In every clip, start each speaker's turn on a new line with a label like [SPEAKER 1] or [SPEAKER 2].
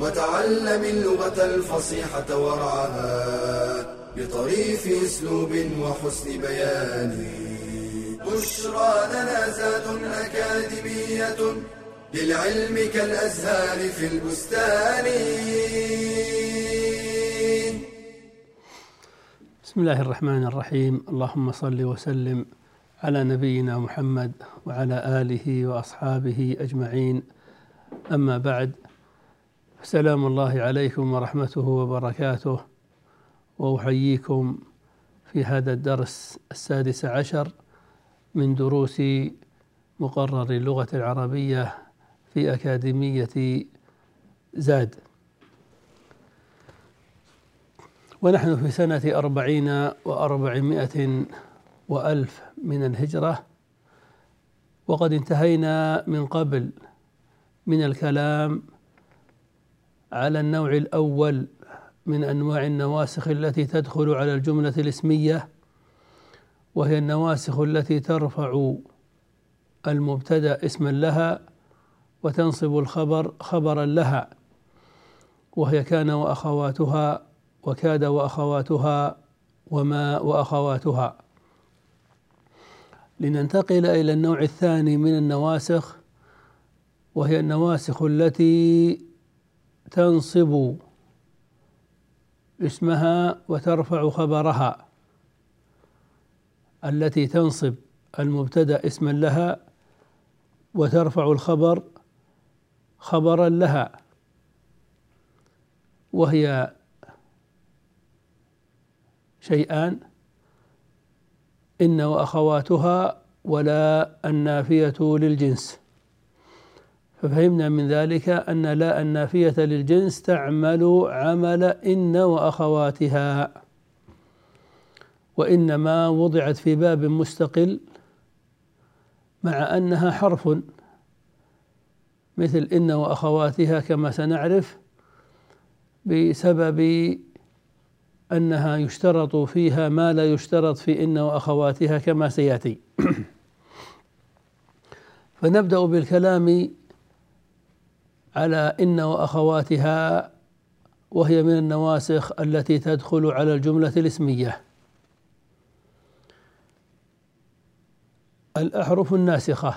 [SPEAKER 1] وتعلم اللغة الفصيحة ورعاها بطريف أسلوب وحسن بيان. بشرى لنا زاد أكاديمية للعلم كالأزهار في البستان.
[SPEAKER 2] بسم الله الرحمن الرحيم. اللهم صل وسلم على نبينا محمد وعلى آله وأصحابه أجمعين. أما بعد سلام الله عليكم ورحمته وبركاته. وأحييكم في هذا الدرس السادس عشر من دروس مقرر اللغة العربية في أكاديمية زاد. ونحن في سنة أربعين وأربعمائة وألف من الهجرة. وقد انتهينا من قبل من الكلام على النوع الأول من أنواع النواسخ التي تدخل على الجملة الاسمية وهي النواسخ التي ترفع المبتدأ اسما لها وتنصب الخبر خبرا لها وهي كان وأخواتها وكاد وأخواتها وما وأخواتها. لننتقل إلى النوع الثاني من النواسخ وهي النواسخ التي تنصب اسمها وترفع خبرها. التي تنصب المبتدأ اسما لها وترفع الخبر خبرا لها. وهي شيئان. إن وأخواتها ولا النافية للجنس. ففهمنا من ذلك أن لا النافية للجنس تعمل عمل إن وأخواتها وإنما وضعت في باب مستقل مع أنها حرف مثل إن وأخواتها كما سنعرف بسبب أنها يشترط فيها ما لا يشترط في إن وأخواتها كما سيأتي. فنبدأ بالكلام على إن وأخواتها وهي من النواسخ التي تدخل على الجملة الاسمية. الأحرف الناسخة.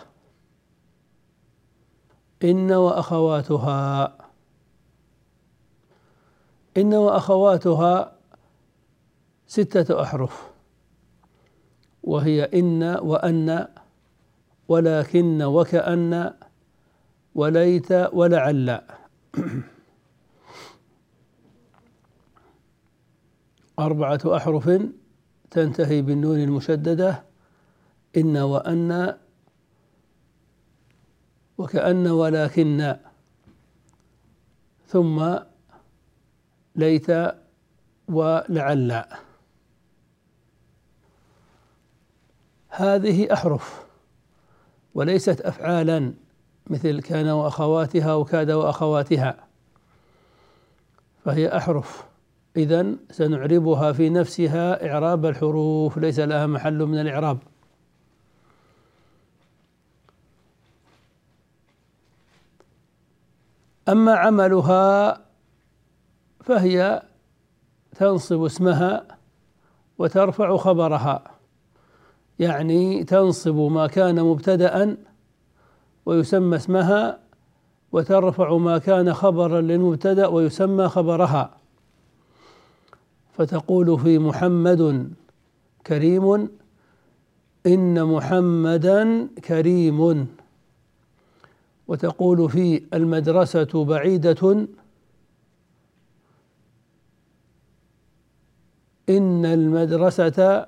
[SPEAKER 2] إن وأخواتها. إن وأخواتها ستة أحرف. وهي إن وأن ولكن وكأن وليت ولعل. أربعة أحرف تنتهي بالنون المشددة. إن وأن. وكأن ولكن. ثم ليت ولعل. هذه أحرف وليست أفعالا. مثل كان وأخواتها وكاد وأخواتها. فهي أحرف. إذا سنعربها في نفسها إعراب الحروف. ليس لها محل من الإعراب. أما عملها فهي تنصب اسمها وترفع خبرها. يعني تنصب ما كان مبتدأ ويسمى اسمها وترفع ما كان خبرا للمبتدأ ويسمى خبرها. فتقول في محمد كريم إن محمدا كريم. وتقول في المدرسة بعيدة إن المدرسة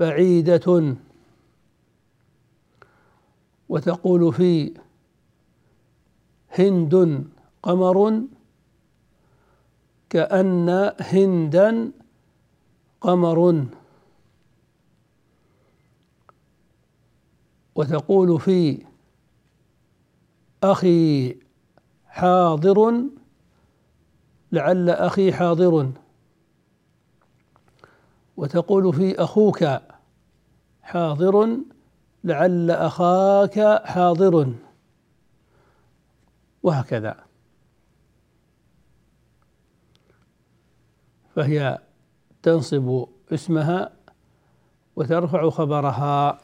[SPEAKER 2] بعيدة. وتقول في هند قمر كأن هندا قمر. وتقول في أخي حاضر لعل أخي حاضر. وتقول في أخوك حاضر. لعل أخاك حاضر. وهكذا. فهي تنصب اسمها وترفع خبرها.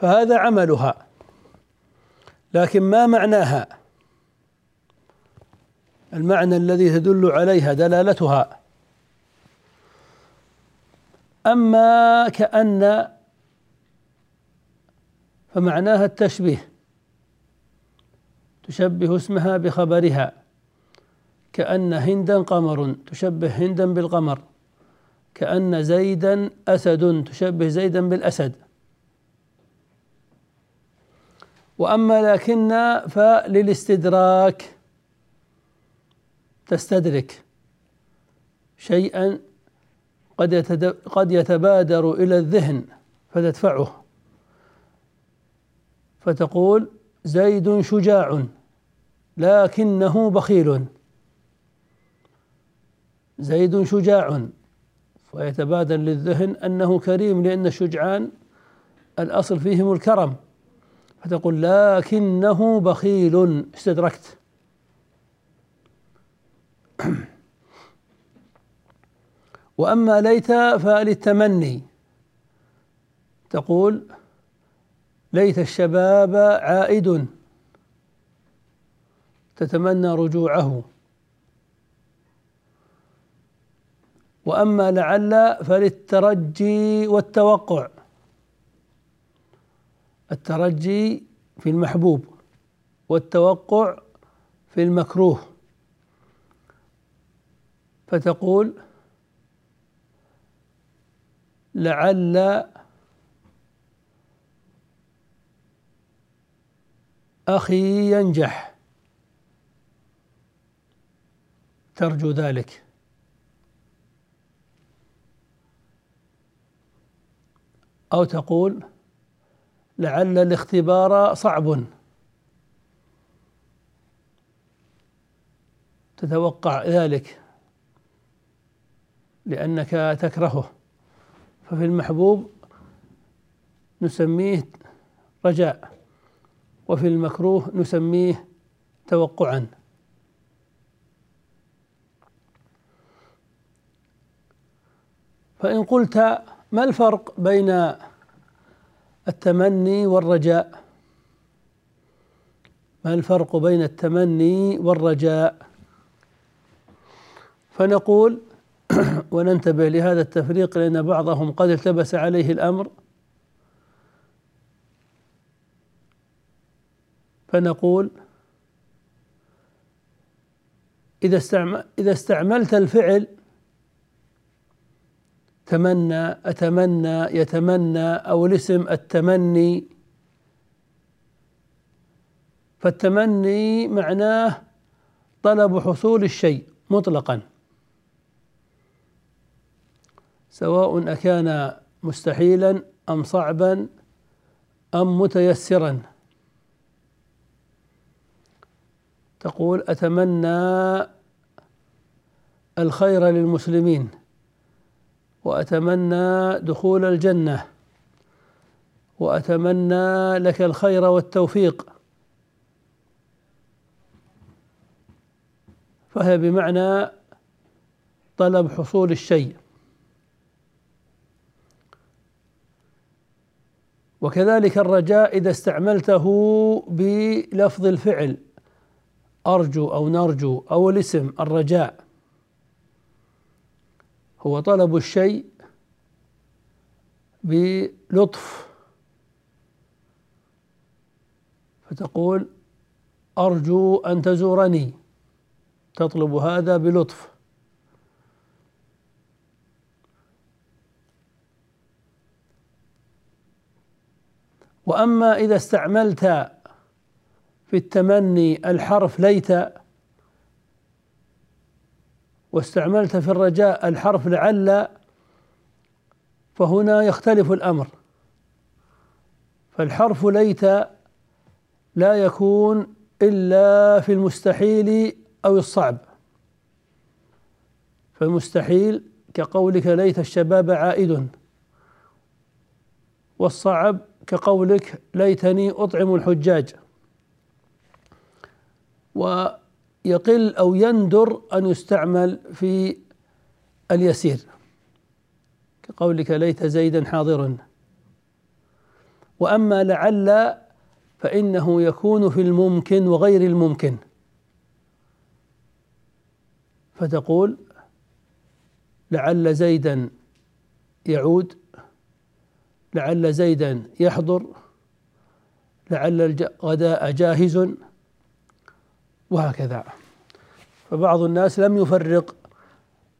[SPEAKER 2] فهذا عملها. لكن ما معناها؟ المعنى الذي تدل عليها دلالتها. أما كأن فمعناها التشبيه. تشبه اسمها بخبرها. كأن هندا قمر تشبه هندا بالقمر. كأن زيدا أسد تشبه زيدا بالأسد. وأما لكن فللاستدراك تستدرك. شيئا قد قد يتبادر إلى الذهن فتدفعه. فتقول زيد شجاع لكنه بخيل. زيد شجاع ويتبادر للذهن أنه كريم لأن الشجعان الأصل فيهم الكرم. فتقول لكنه بخيل. استدركت. وأما ليت فللتمني. تقول ليت الشباب عائد. تتمنى رجوعه. وأما لعل فللترجي والتوقع. الترجي في المحبوب والتوقع في المكروه. فتقول لعل أخي ينجح. ترجو ذلك. أو تقول لعل الاختبار صعب. تتوقع ذلك لأنك تكرهه. ففي المحبوب نسميه رجاء. وفي المكروه نسميه توقعا. فإن قلت ما الفرق بين التمني والرجاء؟ ما الفرق بين التمني والرجاء؟ فنقول وننتبه لهذا التفريق لأن بعضهم قد التبس عليه الأمر فنقول إذا إذا استعملت الفعل تمنى أتمنى يتمنى أو الاسم التمني فالتمني معناه طلب حصول الشيء مطلقا. سواء أكان مستحيلا أم صعبا أم متيسرا. تقول أتمنى الخير للمسلمين وأتمنى دخول الجنة وأتمنى لك الخير والتوفيق. فهي بمعنى طلب حصول الشيء. وكذلك الرجاء إذا استعملته بلفظ الفعل. أرجو أو نرجو أو الاسم الرجاء. هو طلب الشيء بلطف. فتقول أرجو أن تزورني. تطلب هذا بلطف. وأما إذا استعملت في التمني الحرف ليت واستعملت في الرجاء الحرف لعل فهنا يختلف الأمر. فالحرف ليت لا يكون إلا في المستحيل أو الصعب. فالمستحيل كقولك ليت الشباب عائد والصعب كقولك ليتني أطعم الحجاج. ويقل أو يندر أن يستعمل في اليسير. كقولك ليت زيدا حاضرا. وأما لعل فإنه يكون في الممكن وغير الممكن. فتقول لعل زيدا يعود لعل زيدا يحضر لعل الغداء جاهز. وهكذا. فبعض الناس لم يفرق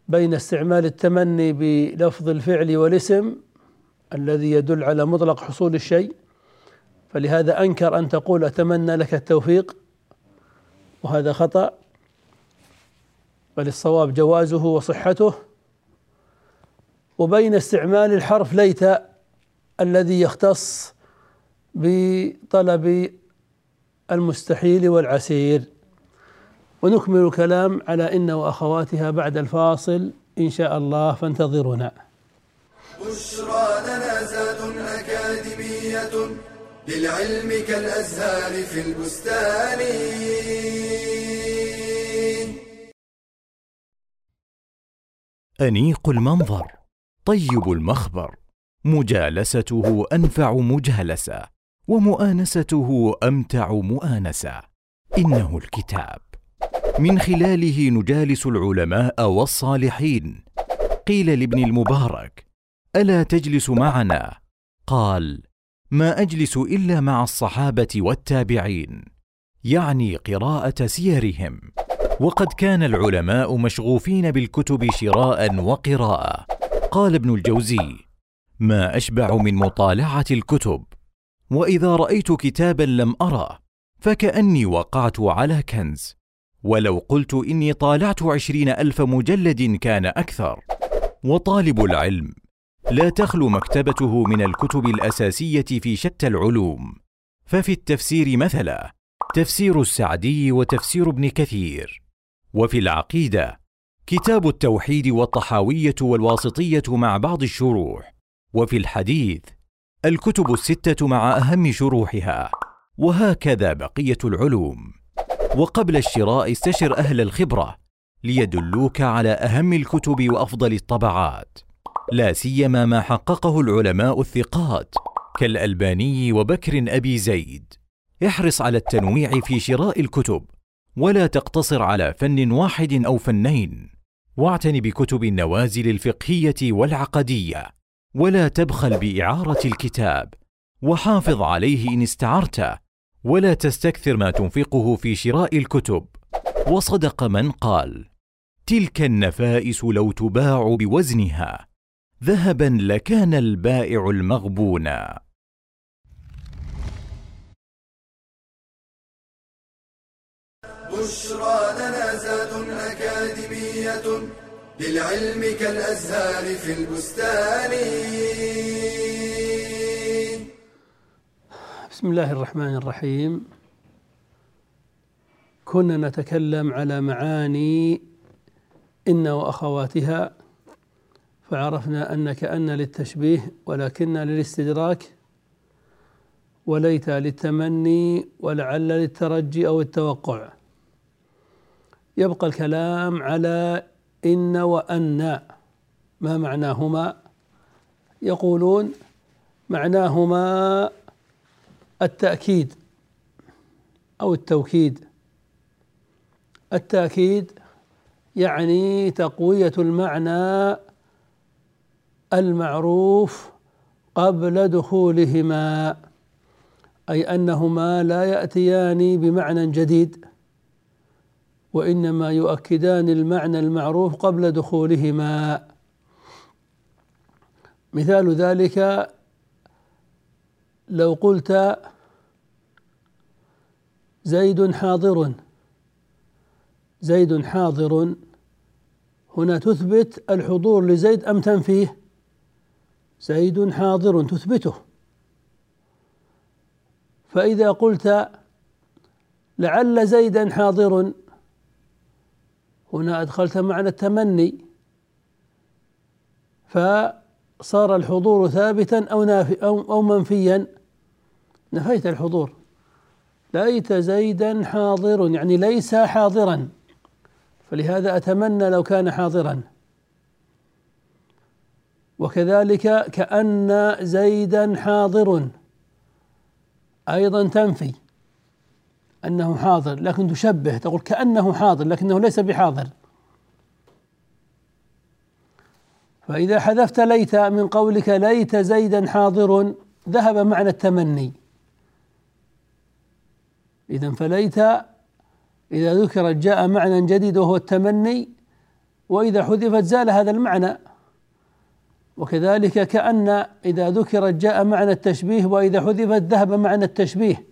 [SPEAKER 2] بين استعمال التمني بلفظ الفعل والاسم الذي يدل على مطلق حصول الشيء فلهذا أنكر أن تقول أتمنى لك التوفيق وهذا خطأ بل الصواب جوازه وصحته. وبين استعمال الحرف ليت الذي يختص بطلب المستحيل والعسير. ونكمل الكلام على إن وأخواتها بعد الفاصل إن شاء الله فانتظرونا.
[SPEAKER 1] بشرى لنا زاد أكاديمية للعلم كالأزهار في البستان.
[SPEAKER 3] أنيق المنظر طيب المخبر مجالسته أنفع مجالسة ومؤانسته أمتع مؤانسة. إنه الكتاب. من خلاله نجالس العلماء والصالحين. قيل لابن المبارك ألا تجلس معنا؟ قال ما أجلس إلا مع الصحابة والتابعين يعني قراءة سيرهم. وقد كان العلماء مشغوفين بالكتب شراء وقراءة. قال ابن الجوزي ما أشبع من مطالعة الكتب وإذا رأيت كتابا لم اره فكأني وقعت على كنز. ولو قلت إني طالعت عشرين ألف مجلد كان أكثر. وطالب العلم لا تخلو مكتبته من الكتب الأساسية في شتى العلوم. ففي التفسير مثلا تفسير السعدي وتفسير ابن كثير. وفي العقيدة كتاب التوحيد والطحاوية والواسطية مع بعض الشروح. وفي الحديث الكتب الستة مع أهم شروحها. وهكذا بقية العلوم. وقبل الشراء استشر أهل الخبرة ليدلوك على أهم الكتب وأفضل الطبعات. لا سيما ما حققه العلماء الثقات كالألباني وبكر أبي زيد. احرص على التنويع في شراء الكتب ولا تقتصر على فن واحد أو فنين. واعتن بكتب النوازل الفقهية والعقدية ولا تبخل بإعارة الكتاب. وحافظ عليه إن استعرته ولا تستكثر ما تنفقه في شراء الكتب. وصدق من قال تلك النفائس لو تباع بوزنها ذهبا لكان البائع المغبونا
[SPEAKER 1] بشرى لنا زاد أكاديمية للعلم كالأزهار في البستان.
[SPEAKER 2] بسم الله الرحمن الرحيم. كنا نتكلم على معاني إن وأخواتها فعرفنا أن كأن للتشبيه ولكن للاستدراك وليت للتمني ولعل للترجي أو التوقع. يبقى الكلام على إن وأن ما معناهما؟ يقولون معناهما التأكيد أو التوكيد. التأكيد يعني تقوية المعنى المعروف قبل دخولهما أي أنهما لا يأتيان بمعنى جديد وإنما يؤكدان المعنى المعروف قبل دخولهما. مثال ذلك لو قلت زيد حاضر زيد حاضر. هنا تثبت الحضور لزيد أم تنفيه؟ زيد حاضر تثبته. فإذا قلت لعل زيدا حاضر هنا أدخلت معنى التمني. فصار الحضور ثابتا أو نافي أو, أو منفيا. نفيت الحضور. ليت زيدا حاضر يعني ليس حاضرا. فلهذا أتمنى لو كان حاضرا. وكذلك كأن زيدا حاضر. أيضا تنفي أنه حاضر لكن تشبه تقول كأنه حاضر لكنه ليس بحاضر. فإذا حذفت ليت من قولك ليت زيدا حاضر ذهب معنى التمني. إذا فليت إذا ذكرت جاء معنى جديد وهو التمني وإذا حذفت زال هذا المعنى. وكذلك كأن إذا ذكرت جاء معنى التشبيه وإذا حذفت ذهب معنى التشبيه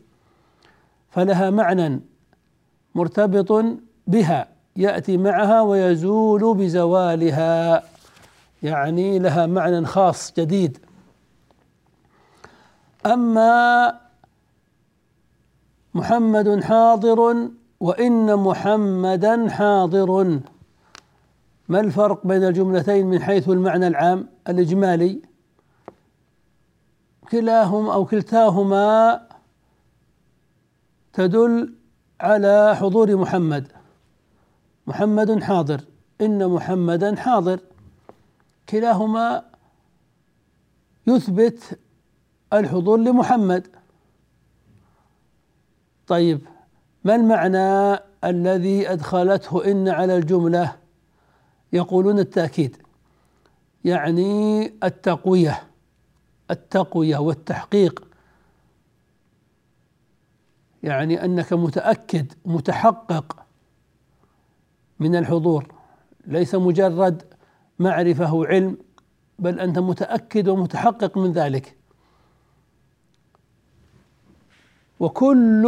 [SPEAKER 2] فلها معنى مرتبط بها يأتي معها ويزول بزوالها. يعني لها معنى خاص جديد. أما محمد حاضر وإن محمدا حاضر. ما الفرق بين الجملتين من حيث المعنى العام الإجمالي؟ كلاهما أو كلتاهما تدل على حضور محمد. محمد حاضر إن محمدا حاضر. كلاهما يثبت الحضور لمحمد. طيب ما المعنى الذي أدخلته إن على الجملة؟ يقولون التأكيد. يعني التقوية التقوية والتحقيق. يعني أنك متأكد متحقق من الحضور. ليس مجرد معرفة وعلم بل أنت متأكد ومتحقق من ذلك. وكل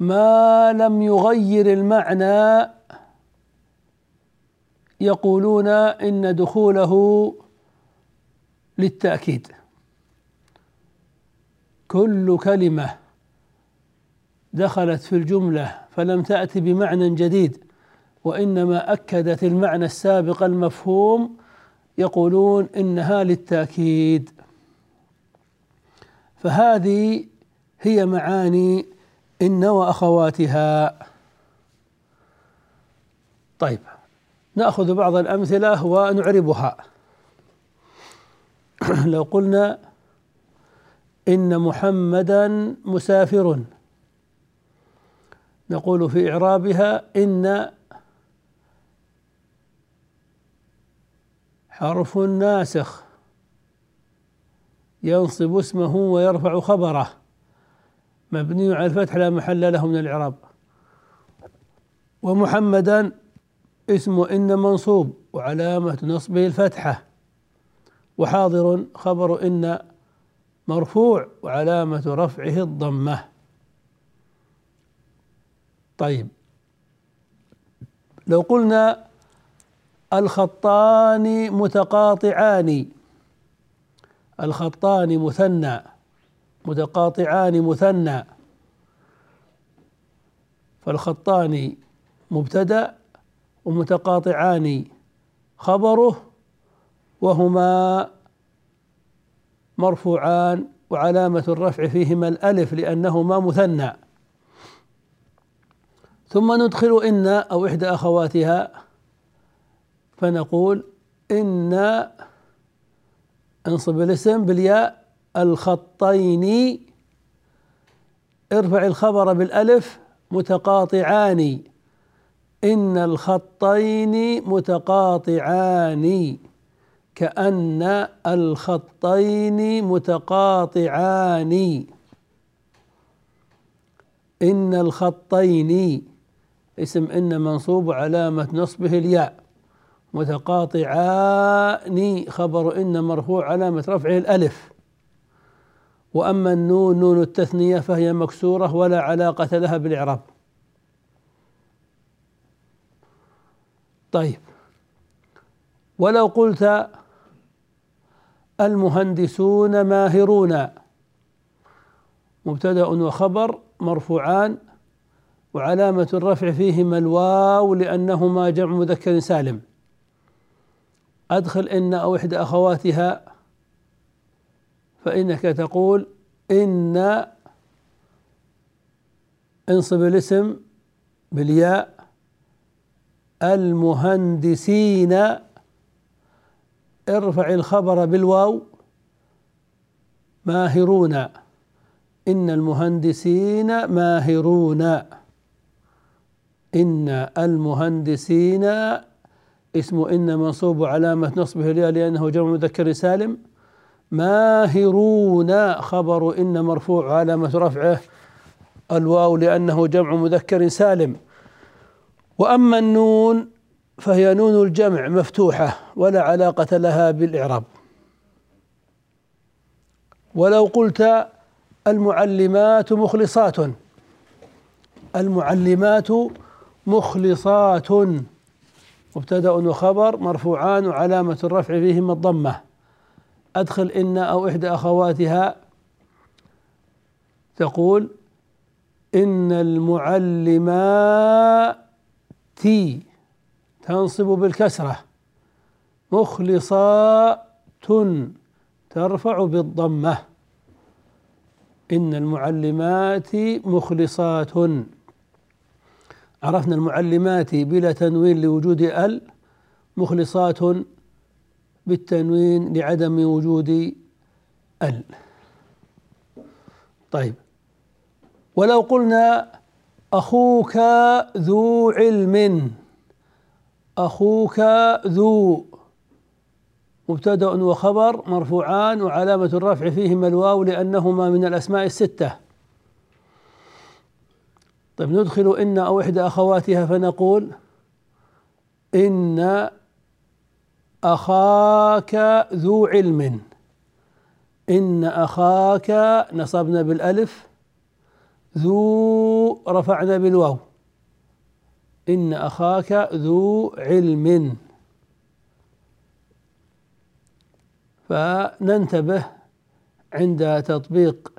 [SPEAKER 2] ما لم يغير المعنى يقولون إن دخوله للتأكيد. كل كلمة دخلت في الجملة فلم تات بمعنى جديد وإنما أكدت المعنى السابق المفهوم يقولون إنها للتأكيد. فهذه هي معاني إن وأخواتها. طيب نأخذ بعض الأمثلة ونعربها. لو قلنا إن محمدا مسافر. نقول في إعرابها إن حرف ناسخ. ينصب اسمه ويرفع خبره. مبني على الفتح لا محل له من الإعراب. ومحمدا اسم إن منصوب وعلامة نصبه الفتحة. وحاضر خبر إن مرفوع وعلامة رفعه الضمة. طيب. لو قلنا الخطان متقاطعان الخطان مثنى متقاطعان مثنى. فالخطان مبتدأ ومتقاطعان خبره وهما مرفوعان وعلامة الرفع فيهما الألف لأنهما مثنى. ثم ندخل إن أو إحدى أخواتها فنقول إن انصب الاسم بالياء الخطين. ارفع الخبر بالالف متقاطعان. إن الخطين متقاطعان. كأن الخطين متقاطعان. إن الخطين اسم إن منصوب علامة نصبه الياء. متقاطعان خبر إن مرفوع علامة رفعه الألف. وأما النون نون التثنية فهي مكسورة ولا علاقة لها بالإعراب. طيب. ولو قلت المهندسون ماهرون. مبتدا وخبر مرفوعان وعلامة الرفع فيهما الواو لأنهما جمع مذكر سالم. أدخل إن أو إحدى أخواتها. فإنك تقول إن انصب الاسم بالياء المهندسين. ارفع الخبر بالواو. ماهرون. إن المهندسين ماهرون. إن المهندسين اسم إن منصوب علامة نصبه الياء لأنه جمع مذكر سالم. ماهرون خبر إن مرفوع علامة رفعه الواو لأنه جمع مذكر سالم. وأما النون فهي نون الجمع مفتوحة ولا علاقة لها بالإعراب. ولو قلت المعلمات مخلصات. المعلمات مخلصات. مبتدأ وخبر مرفوعان وعلامة الرفع فيهما الضمة. أدخل إن أو إحدى أخواتها. تقول إن المعلمات تنصب بالكسرة. مخلصات ترفع بالضمة. إن المعلمات مخلصات. عرفنا المعلمات بلا تنوين لوجود ال مخلصات بالتنوين لعدم وجود ال. طيب. ولو قلنا أخوك ذو علم أخوك ذو مبتدأ وخبر مرفوعان وعلامة الرفع فيهما الواو لأنهما من الأسماء الستة. طيب ندخل إن أو إحدى أخواتها فنقول إن أخاك ذو علم. إن أخاك نصبنا بالألف ذو رفعنا بالواو. إن أخاك ذو علم. فننتبه عند تطبيق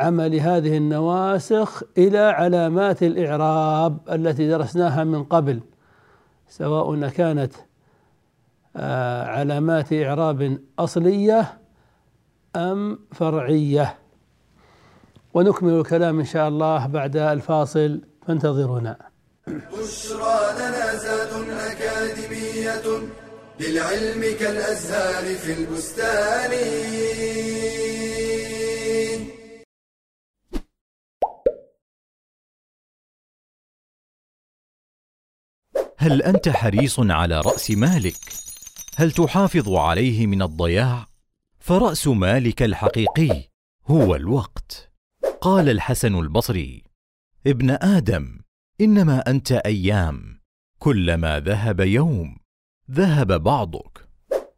[SPEAKER 2] عمل هذه النواسخ إلى علامات الإعراب التي درسناها من قبل سواء كانت آه، علامات إعراب أصلية أم فرعية. ونكمل الكلام إن شاء الله بعد الفاصل فانتظرونا.
[SPEAKER 1] بشرى لنا زاد أكاديمية للعلم كالأزهار في البستان.
[SPEAKER 3] هل أنت حريص على رأس مالك؟ هل تحافظ عليه من الضياع؟ فرأس مالك الحقيقي هو الوقت. قال الحسن البصري ابن آدم إنما أنت أيام كلما ذهب يوم ذهب بعضك.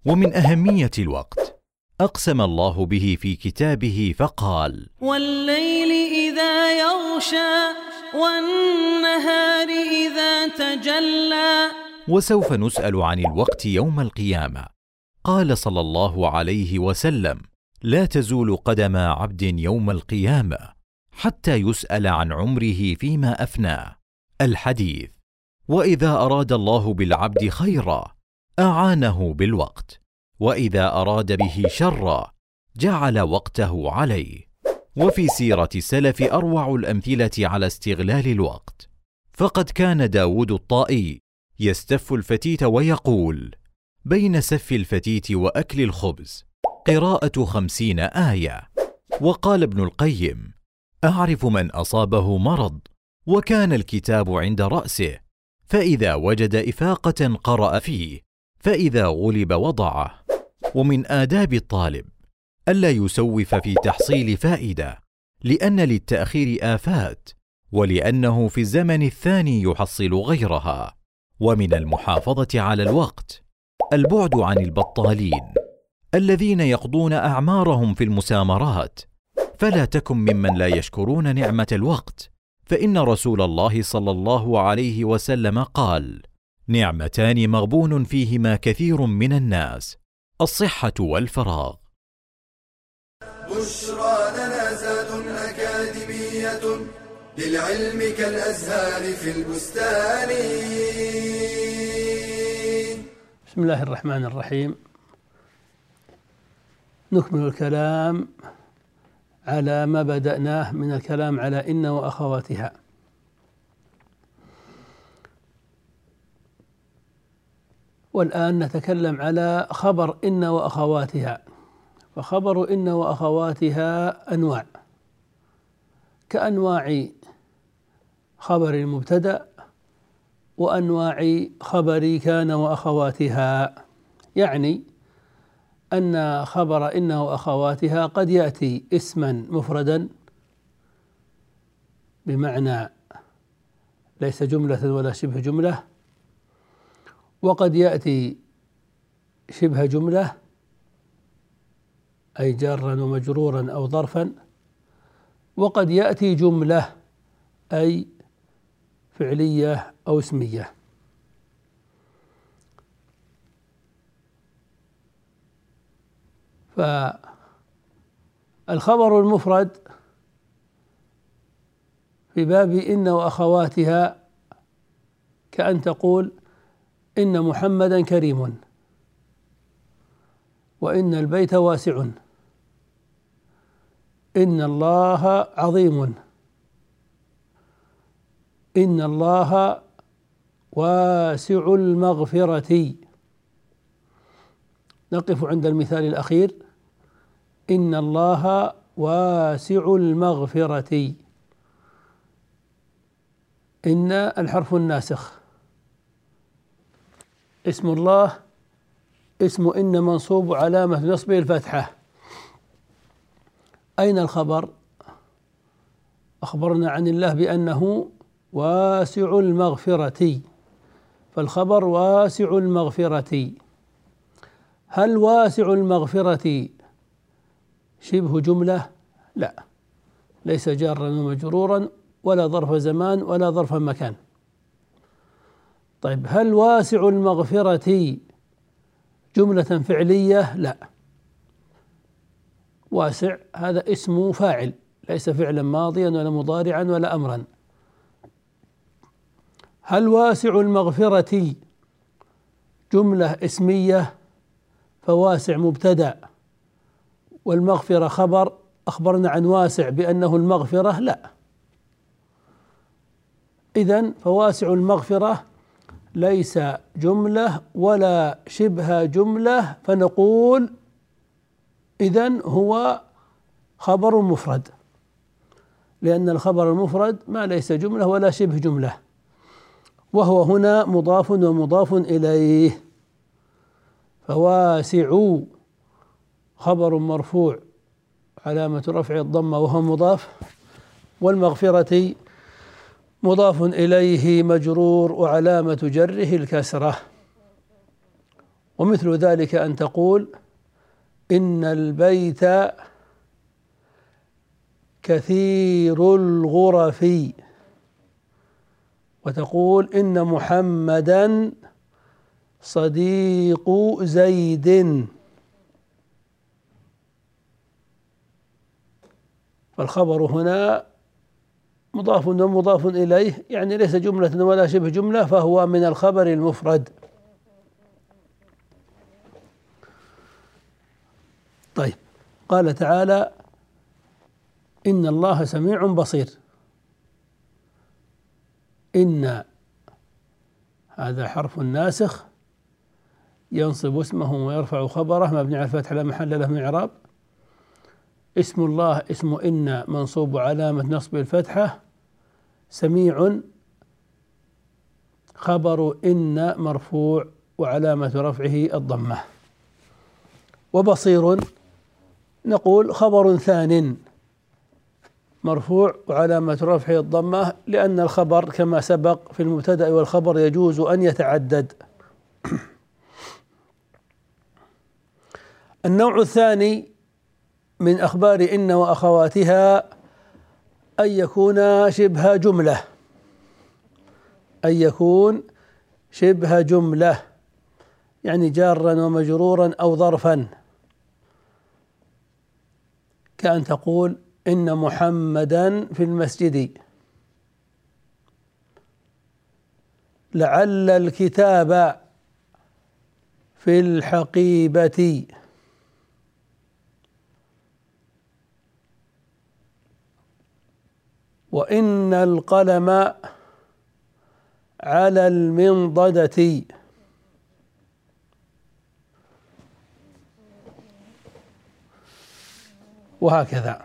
[SPEAKER 3] ومن أهمية الوقت أقسم الله به في كتابه فقال
[SPEAKER 4] والليل إذا يغشى والنهار إذا تجلى.
[SPEAKER 3] وسوف نسأل عن الوقت يوم القيامة. قال صلى الله عليه وسلم لا تزول قدم عبد يوم القيامة حتى يسأل عن عمره فيما أفناه الحديث وإذا أراد الله بالعبد خيرا أعانه بالوقت وإذا أراد به شرا جعل وقته عليه. وفي سيرة السلف أروع الأمثلة على استغلال الوقت. فقد كان داود الطائي يستف الفتيت ويقول بين سف الفتيت وأكل الخبز قراءة خمسين آية. وقال ابن القيم أعرف من أصابه مرض وكان الكتاب عند رأسه فإذا وجد إفاقة قرأ فيه فإذا غلب وضعه. ومن آداب الطالب ألا يسوف في تحصيل فائدة لأن للتأخير آفات ولأنه في الزمن الثاني يحصل غيرها ومن المحافظة على الوقت البعد عن البطالين الذين يقضون أعمارهم في المسامرات. فلا تكن ممن لا يشكرون نعمة الوقت فإن رسول الله صلى الله عليه وسلم قال نعمتان مغبون فيهما كثير من الناس الصحة والفراغ.
[SPEAKER 1] بشرى لنا زاد أكاديمية للعلم كالأزهار في البستان.
[SPEAKER 2] بسم الله الرحمن الرحيم. نكمل الكلام على ما بدأناه من الكلام على إن وأخواتها. والآن نتكلم على خبر إن وأخواتها. فخبر إن وأخواتها أنواع. كأنواع خبر المبتدأ وأنواع خبر كان وأخواتها. يعني أن خبر إن وأخواتها قد يأتي اسما مفردا بمعنى ليس جملة ولا شبه جملة وقد يأتي شبه جملة أي جارا ومجرورا أو ظرفا وقد يأتي جملة أي فعلية أو اسمية. فالخبر المفرد في باب إن وأخواتها كأن تقول إن محمدا كريم. وإن البيت واسع. إن الله عظيم. إن الله واسع المغفرة. نقف عند المثال الأخير. إن الله واسع المغفرة. إن الحرف الناسخ. اسم الله اسم إن منصوب علامة نصبه الفتحة. أين الخبر؟ أخبرنا عن الله بأنه واسع المغفرة. فالخبر واسع المغفرة. هل واسع المغفرة شبه جملة؟ لا. ليس جارا ومجرورا ولا ظرف زمان ولا ظرف مكان. طيب هل واسع المغفرة جملة فعلية؟ لا. واسع هذا اسم فاعل ليس فعلا ماضيا ولا مضارعا ولا أمرا. هل واسع المغفرة جملة اسمية؟ فواسع مبتدأ. والمغفرة خبر أخبرنا عن واسع بأنه المغفرة لا. إذا فواسع المغفرة ليس جملة ولا شبه جملة فنقول إذا هو خبر مفرد. لأن الخبر المفرد ما ليس جملة ولا شبه جملة. وهو هنا مضاف ومضاف إليه. فواسع خبر مرفوع. علامة رفع الضمة وهو مضاف. والمغفرة مضاف إليه مجرور وعلامة جره الكسرة. ومثل ذلك أن تقول إن البيت كثير الغرف. وتقول إن محمدا صديق زيد. فالخبر هنا مضاف ومضاف إليه يعني ليس جملة ولا شبه جملة فهو من الخبر المفرد. طيب. قال تعالى إن الله سميع بصير. إن هذا حرف ناسخ ينصب اسمه ويرفع خبره مبني على الفتح لا محل له من إعراب. اسم الله اسم إن منصوب علامة نصب الفتحة. سميع. خبر إن مرفوع وعلامة رفعه الضمة. وبصير. نقول خبر ثان. مرفوع وعلامة رفعه الضمة لأن الخبر كما سبق في المبتدأ والخبر يجوز أن يتعدد. النوع الثاني. من أخبار إن وأخواتها أن يكون شبه جملة. أن يكون شبه جملة. يعني جارا ومجرورا أو ظرفا. كأن تقول إن محمدا في المسجد. لعل الكتاب في الحقيبة. وإن القلم على المنضدة. وهكذا.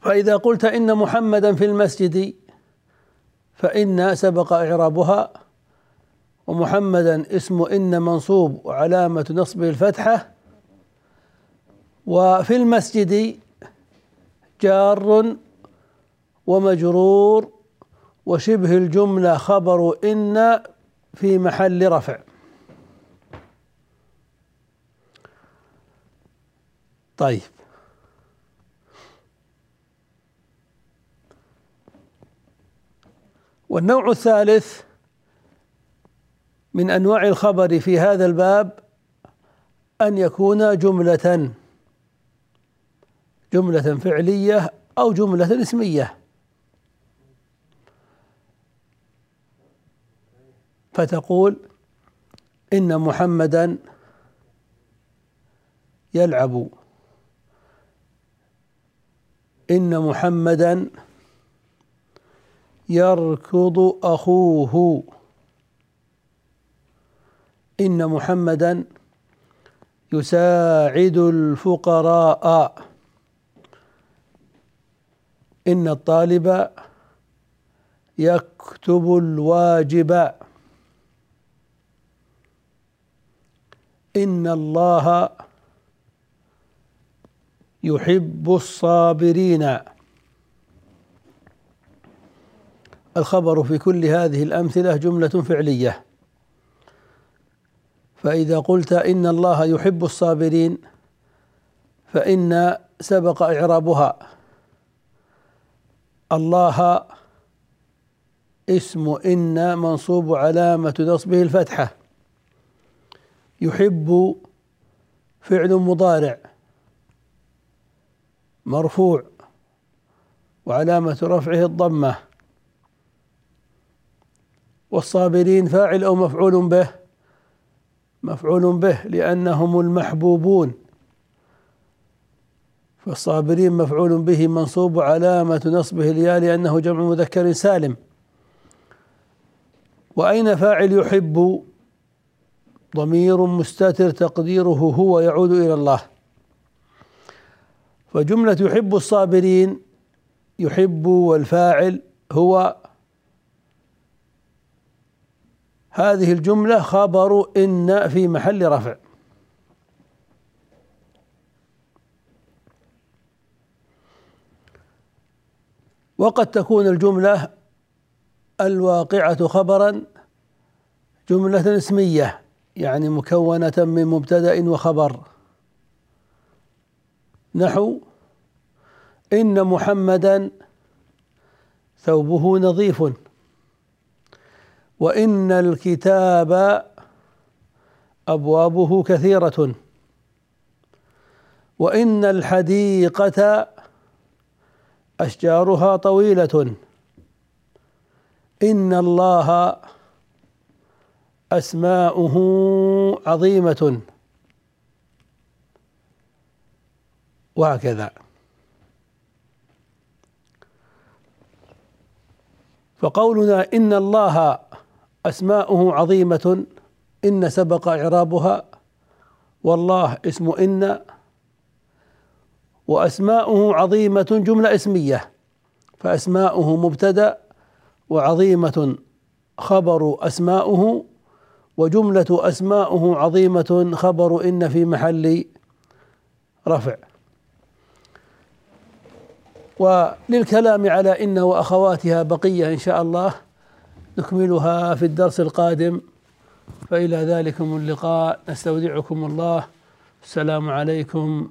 [SPEAKER 2] فإذا قلت إن محمدا في المسجد فإن سبق إعرابها ومحمدا اسم إن منصوب وعلامة نصبه الفتحة. وفي المسجد جار ومجرور وشبه الجملة خبر إن في محل رفع. طيب. والنوع الثالث من أنواع الخبر في هذا الباب أن يكون جملة. جملة فعلية أو جملة اسمية. فتقول إن محمدا يلعب. إن محمدا يركض أخوه. إن محمدا يساعد الفقراء. إن الطالب يكتب الواجب. إن الله يحب الصابرين. الخبر في كل هذه الأمثلة جملة فعلية. فإذا قلت إن الله يحب الصابرين فإن سبق إعرابها. الله اسم إن منصوب علامة نصبه الفتحة. يحب فعل مضارع. مرفوع. وعلامة رفعه الضمة. والصابرين فاعل أو مفعول به. مفعول به لأنهم المحبوبون. فالصابرين مفعول به منصوب علامة نصبه الياء لأنه جمع مذكر سالم. وأين فاعل يحب؟ ضمير مستتر تقديره هو يعود إلى الله. فجملة يحب الصابرين يحب والفاعل هو هذه الجملة خبر إن في محل رفع. وقد تكون الجملة الواقعة خبرا جملة اسمية يعني مكونة من مبتدأ وخبر. نحو إن محمدا ثوبه نظيف وإن الكتاب أبوابه كثيرة وإن الحديقة أشجارها طويلة. إن الله أسماؤه عظيمة. وهكذا. فقولنا إن الله أسماؤه عظيمة. إن سبق إعرابها. والله اسم إن وأسماؤه عظيمة جملة اسمية. فأسماؤه مبتدأ وعظيمة خبر أسماؤه وجملة أسماؤه عظيمة خبر إن في محل رفع. وللكلام على إن وأخواتها بقية إن شاء الله نكملها في الدرس القادم. فإلى ذلكم اللقاء. نستودعكم الله. السلام عليكم.